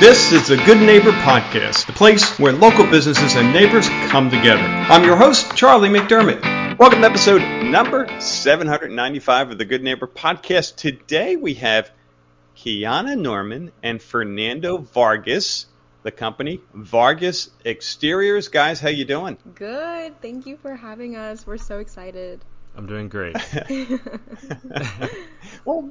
This is the Good Neighbor Podcast, the place where local businesses and neighbors come together. I'm your host, Charlie McDermott. Welcome to episode number 795 of the Good Neighbor Podcast. Today we have Kiana Norman and Fernando Vargas, the company Vargas Exteriors. Guys, how you doing? Good. Thank you for having us. We're so excited. I'm doing great. well,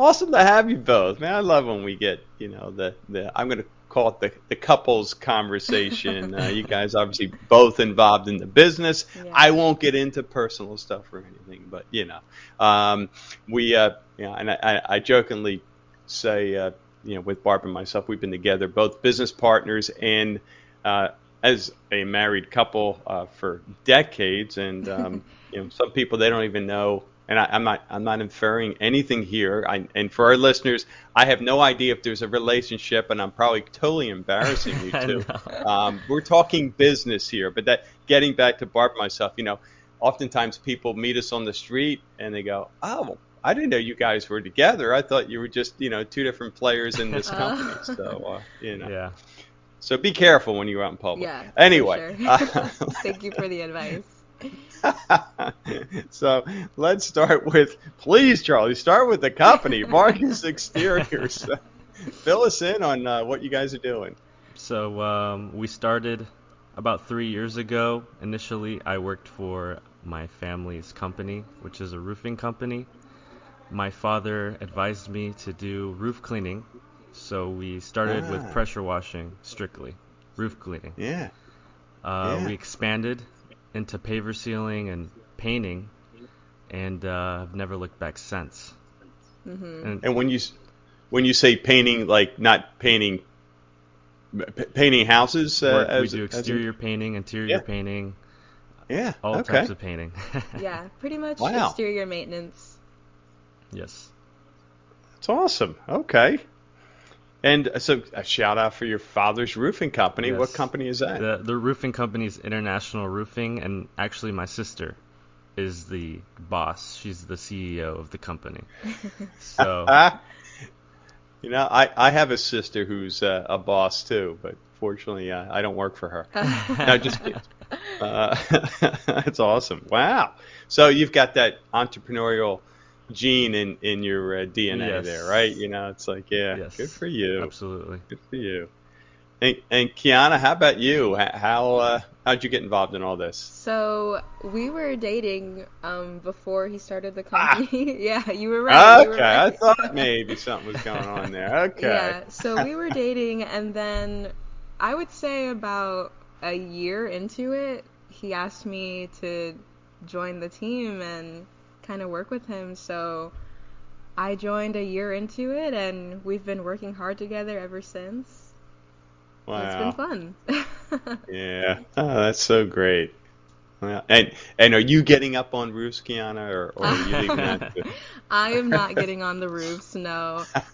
awesome to have you both, man. I love when we get, you know, the the I'm going to call it the the couples conversation. uh, you guys obviously both involved in the business. Yeah. I won't get into personal stuff or anything, but you know, um, we, uh, you know, and I, I jokingly say, uh, you know, with Barb and myself, we've been together, both business partners and uh, as a married couple uh, for decades, and um, you know, some people they don't even know and I, am not I'm not inferring anything here. I, and for our listeners, I have no idea if there's a relationship, and I'm probably totally embarrassing you two. um, we're talking business here, but that getting back to Barb myself, you know, oftentimes people meet us on the street and they go, "Oh, I didn't know you guys were together. I thought you were just you know two different players in this company." so uh, you know. Yeah. So be careful when you're out in public. Yeah. Anyway. Sure. Thank you for the advice. so let's start with, please, Charlie, start with the company, Vargas Exteriors. Fill us in on uh, what you guys are doing. So um, we started about three years ago. Initially, I worked for my family's company, which is a roofing company. My father advised me to do roof cleaning, so we started ah. with pressure washing strictly, roof cleaning. Yeah. Uh, yeah. We expanded into paver sealing and painting, and uh, I've never looked back since. Mm-hmm. And, and, when you when you say painting, like not painting p- painting houses, uh, as, we do exterior painting, interior yeah. painting, yeah, all okay. types of painting. yeah, pretty much wow. exterior maintenance. Yes. That's awesome. Okay. And so, a shout out for your father's roofing company. Yes. What company is that? The, the roofing company is International Roofing, and actually, my sister is the boss. She's the CEO of the company. So, you know, I, I have a sister who's uh, a boss too, but fortunately, uh, I don't work for her. no, just kidding. Uh, that's awesome. Wow. So you've got that entrepreneurial gene in in your uh, DNA yes. there, right? You know, it's like, yeah, yes. good for you. Absolutely, good for you. And, and Kiana, how about you? How uh, how'd you get involved in all this? So we were dating um, before he started the company. Ah. yeah, you were right. Okay, were right. I thought maybe something was going on there. Okay. Yeah, so we were dating, and then I would say about a year into it, he asked me to join the team, and kind of work with him. So I joined a year into it, and we've been working hard together ever since. Wow. it's been fun. yeah. Oh, that's so great. Well, and and are you getting up on roofs, Kiana, or, or are you leaving that? To... I am not getting on the roofs. No, uh,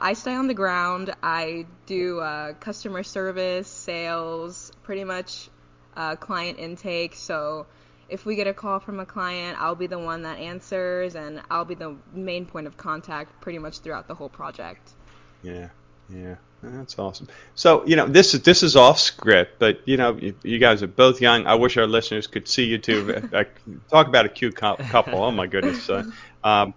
I stay on the ground. I do uh, customer service, sales, pretty much uh, client intake. So if we get a call from a client, I'll be the one that answers and I'll be the main point of contact pretty much throughout the whole project. Yeah, yeah. That's awesome. So, you know, this is this is off script, but you know, you, you guys are both young. I wish our listeners could see you two. talk about a cute couple. Oh my goodness. Uh, um,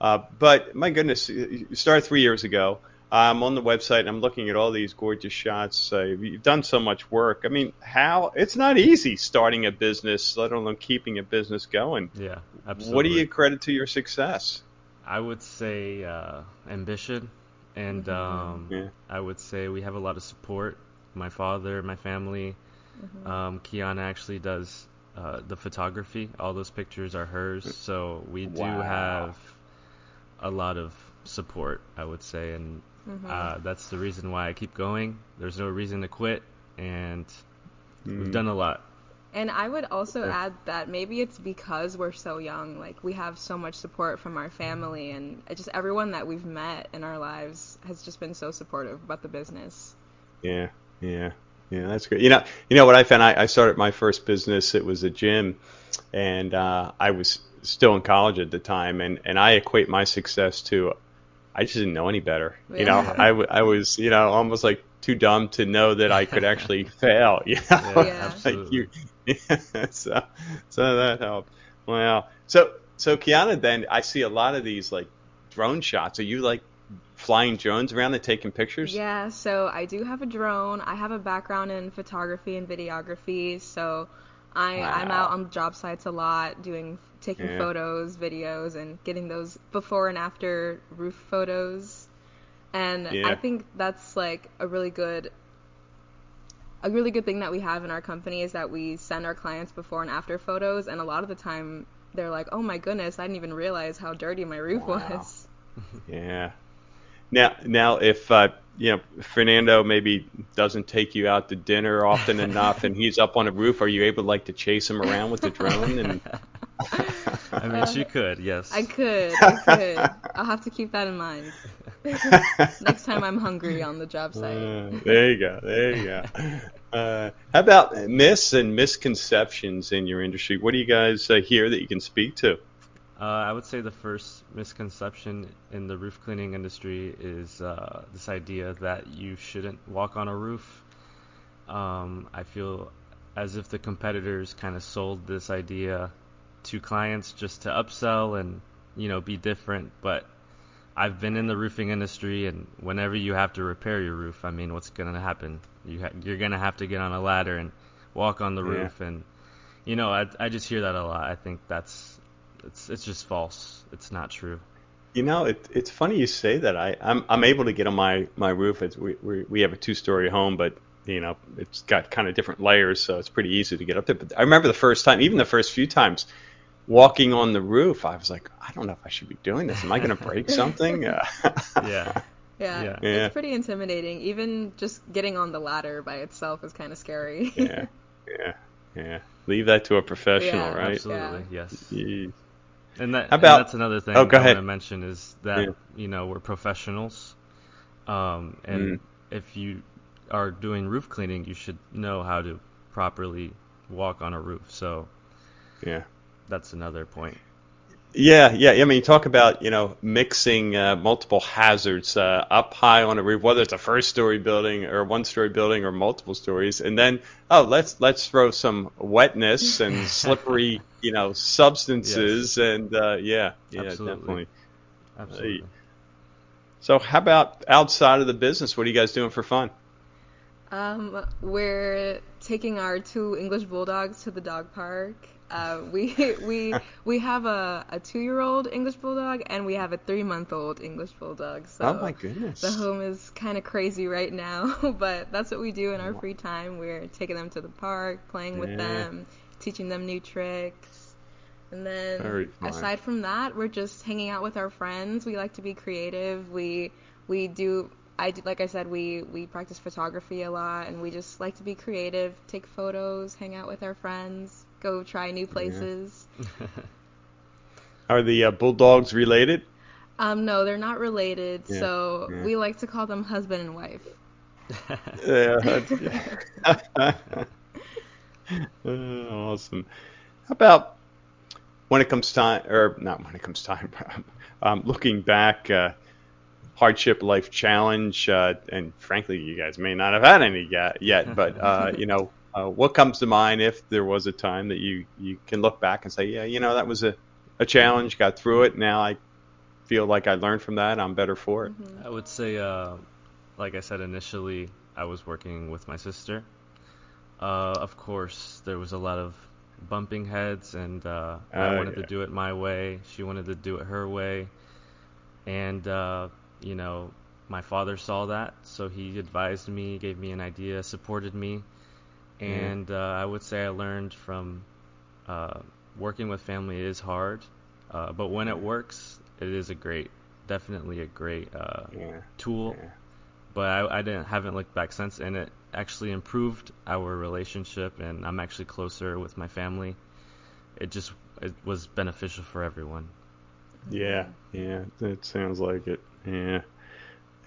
uh, but my goodness, you started three years ago. I'm on the website and I'm looking at all these gorgeous shots. Uh, you've done so much work. I mean, how? It's not easy starting a business, let alone keeping a business going. Yeah, absolutely. What do you credit to your success? I would say uh, ambition, and mm-hmm. um, yeah. I would say we have a lot of support. My father, my family. Mm-hmm. Um, Kiana actually does uh, the photography. All those pictures are hers, so we do have a lot of support. I would say, and Mm-hmm. Uh, that's the reason why I keep going. There's no reason to quit, and mm. we've done a lot. And I would also add that maybe it's because we're so young. Like we have so much support from our family, and just everyone that we've met in our lives has just been so supportive about the business. Yeah, yeah, yeah. That's great. You know, you know what I found? I, I started my first business. It was a gym, and uh, I was still in college at the time, and and I equate my success to I just didn't know any better. Yeah. You know, I, w- I was, you know, almost like too dumb to know that I could actually fail. You know, yeah, like you, yeah, so, so that helped. Wow. So, so Kiana, then I see a lot of these like drone shots. Are you like flying drones around and taking pictures? Yeah. So I do have a drone. I have a background in photography and videography. So I, wow. I'm out on job sites a lot doing taking yeah. photos, videos, and getting those before and after roof photos. And yeah. I think that's like a really good a really good thing that we have in our company is that we send our clients before and after photos and a lot of the time they're like, "Oh my goodness, I didn't even realize how dirty my roof wow. was." yeah. Now, now, if uh, you know Fernando maybe doesn't take you out to dinner often enough, and he's up on a roof, are you able like to chase him around with the drone? And I mean, she could, yes. I could, I could. I'll have to keep that in mind. Next time I'm hungry on the job site. Uh, there you go. There you go. Uh, how about myths and misconceptions in your industry? What do you guys uh, hear that you can speak to? Uh, I would say the first misconception in the roof cleaning industry is uh, this idea that you shouldn't walk on a roof. Um, I feel as if the competitors kind of sold this idea to clients just to upsell and you know be different. But I've been in the roofing industry, and whenever you have to repair your roof, I mean, what's going to happen? You ha- you're going to have to get on a ladder and walk on the yeah. roof, and you know, I I just hear that a lot. I think that's it's it's just false. It's not true. You know, it, it's funny you say that. I I'm I'm able to get on my my roof. It's, we we we have a two story home, but you know it's got kind of different layers, so it's pretty easy to get up there. But I remember the first time, even the first few times, walking on the roof, I was like, I don't know if I should be doing this. Am I going to break something? yeah. yeah. Yeah, it's pretty intimidating. Even just getting on the ladder by itself is kind of scary. yeah, yeah, yeah. Leave that to a professional, yeah, right? Absolutely, yeah. yes. Jeez. And that about, and that's another thing oh, go I ahead. want to mention is that yeah. you know we're professionals, um, and mm. if you are doing roof cleaning, you should know how to properly walk on a roof. So, yeah, that's another point. Yeah, yeah. I mean, talk about you know mixing uh, multiple hazards uh, up high on a roof, whether it's a first-story building or one-story building or multiple stories, and then oh, let's let's throw some wetness and slippery you know substances, yes. and uh, yeah, yeah, Absolutely. definitely. Absolutely. So, how about outside of the business? What are you guys doing for fun? Um, we're taking our two English bulldogs to the dog park uh, we we we have a, a two year old English bulldog and we have a three month old English bulldog. So oh my goodness! The home is kind of crazy right now, but that's what we do in our free time. We're taking them to the park, playing with yeah. them, teaching them new tricks, and then aside from that, we're just hanging out with our friends. We like to be creative. We we do I do, like I said, we we practice photography a lot, and we just like to be creative, take photos, hang out with our friends, go try new places. Yeah. Are the uh, bulldogs related? Um, no, they're not related. Yeah, so yeah. we like to call them husband and wife. yeah. awesome. How about when it comes time, or not when it comes time, um, looking back, uh, hardship life challenge, uh, and frankly, you guys may not have had any yet, yet but uh, you know, uh, what comes to mind if there was a time that you, you can look back and say, yeah, you know, that was a, a challenge, got through it. Now I feel like I learned from that. I'm better for it. Mm-hmm. I would say, uh, like I said initially, I was working with my sister. Uh, of course, there was a lot of bumping heads, and uh, I oh, wanted yeah. to do it my way. She wanted to do it her way. And, uh, you know, my father saw that, so he advised me, gave me an idea, supported me and uh, I would say I learned from uh, working with family is hard, uh, but when it works, it is a great, definitely a great uh, yeah. tool. Yeah. But I, I didn't haven't looked back since, and it actually improved our relationship, and I'm actually closer with my family. It just it was beneficial for everyone. Yeah, yeah, it sounds like it. Yeah.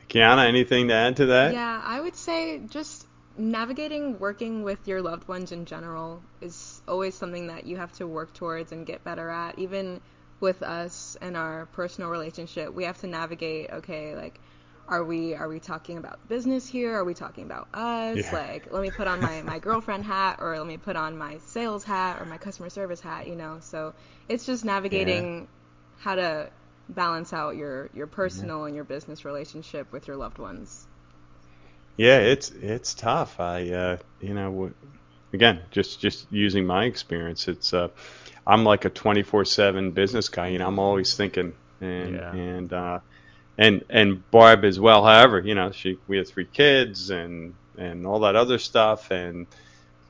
Kiana, anything to add to that? Yeah, I would say just navigating working with your loved ones in general is always something that you have to work towards and get better at. Even with us and our personal relationship, we have to navigate. Okay, like are we are we talking about business here? Are we talking about us? Yeah. Like, let me put on my, my girlfriend hat or let me put on my sales hat or my customer service hat, you know. So it's just navigating yeah. How to balance out your, your personal yeah. and your business relationship with your loved ones. Yeah, it's it's tough. I uh, you know, again, just just using my experience, it's uh, I'm like a 24/7 business guy, you know. I'm always thinking and and uh, and and Barb as well. However, you know, she we have three kids and and all that other stuff, and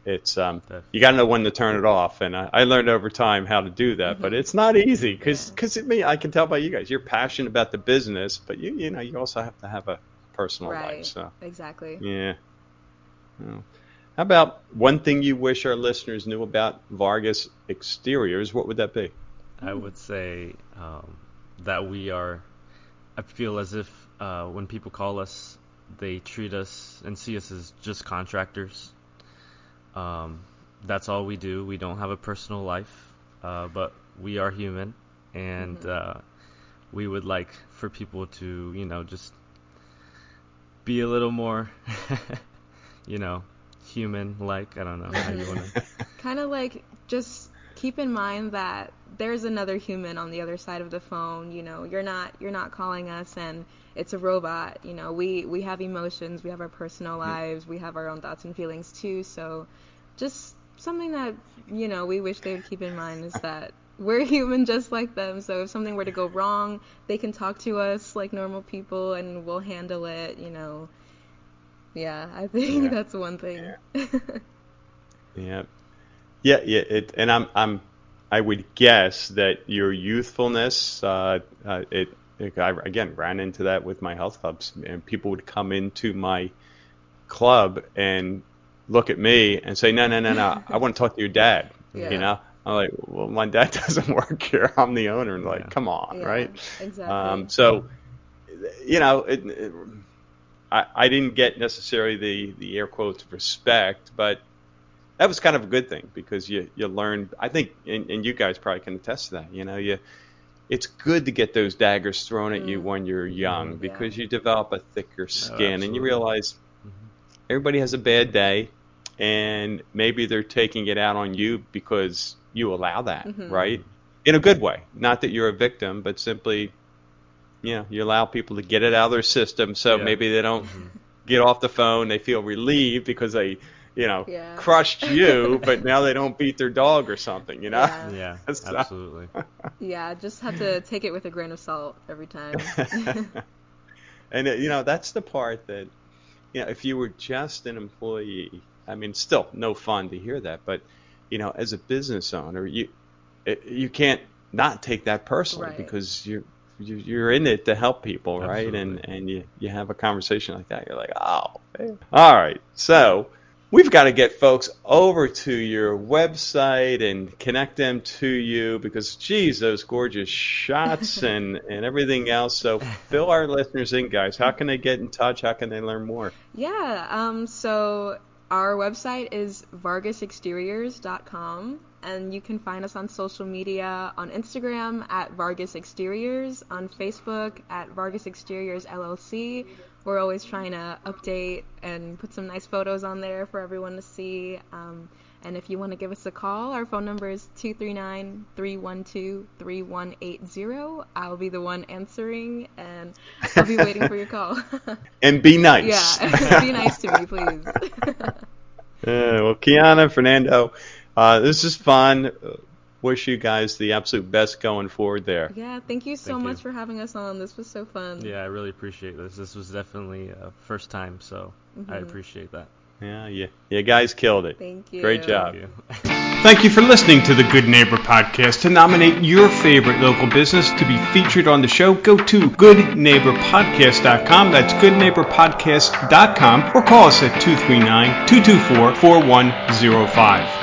it's um you got to know when to turn it off. And I, I learned over time how to do that, mm-hmm. but it's not easy because because yeah. me I can tell by you guys you're passionate about the business, but you you know you also have to have a personal right. life. So exactly. Yeah. Well, how about one thing you wish our listeners knew about Vargas Exteriors? What would that be? I would say um, that we are I feel as if uh, when people call us, they treat us and see us as just contractors. Um, that's all we do. We don't have a personal life, uh, but we are human, and mm-hmm. uh, we would like for people to, you know, just be a little more, you know, human-like. I don't know how you want to. kind of like just keep in mind that there's another human on the other side of the phone you know you're not you're not calling us and it's a robot you know we we have emotions we have our personal lives we have our own thoughts and feelings too so just something that you know we wish they would keep in mind is that we're human just like them so if something were to go wrong they can talk to us like normal people and we'll handle it you know yeah i think yeah. that's one thing yeah. yeah. Yeah, yeah, it, and I'm, I'm, I would guess that your youthfulness, uh, uh, it, it, I again ran into that with my health clubs, and people would come into my club and look at me and say, no, no, no, no, I want to talk to your dad. Yeah. You know, I'm like, well, my dad doesn't work here. I'm the owner. And like, yeah. come on, yeah, right? Exactly. Um, so, you know, it, it, I, I didn't get necessarily the, the air quotes respect, but that was kind of a good thing because you you learn. I think, and, and you guys probably can attest to that. You know, you it's good to get those daggers thrown at you mm. when you're young mm, because yeah. you develop a thicker skin oh, and you realize mm-hmm. everybody has a bad day and maybe they're taking it out on you because you allow that, mm-hmm. right? In a good way. Not that you're a victim, but simply, you know, you allow people to get it out of their system so yeah. maybe they don't mm-hmm. get off the phone. They feel relieved because they you know, yeah. crushed you, but now they don't beat their dog or something, you know? Yeah, yeah absolutely. yeah, just have to take it with a grain of salt every time. and, uh, you know, that's the part that, you know, if you were just an employee, I mean, still no fun to hear that, but, you know, as a business owner, you, uh, you can't not take that personally right. because you're, you're in it to help people, right? Absolutely. And and you, you have a conversation like that, you're like, oh, man. all right. So we've got to get folks over to your website and connect them to you because geez those gorgeous shots and and everything else. So fill our listeners in guys. How can they get in touch? How can they learn more? Yeah um so our website is vargasexteriors.com and you can find us on social media on Instagram at Vargas Exteriors, on Facebook at Vargas Exteriors LLC, we're always trying to update and put some nice photos on there for everyone to see. Um, and if you want to give us a call, our phone number is 239 312 3180. I'll be the one answering, and I'll be waiting for your call. and be nice. Yeah, be nice to me, please. uh, well, Kiana, Fernando, uh, this is fun wish you guys the absolute best going forward there. Yeah, thank you so thank much you. for having us on. This was so fun. Yeah, I really appreciate this. This was definitely a first time, so mm-hmm. I appreciate that. Yeah, yeah, you guys killed it. Thank you. Great job. Thank you. Thank you for listening to the Good Neighbor Podcast. To nominate your favorite local business to be featured on the show, go to goodneighborpodcast.com. That's goodneighborpodcast.com or call us at 239 224 4105.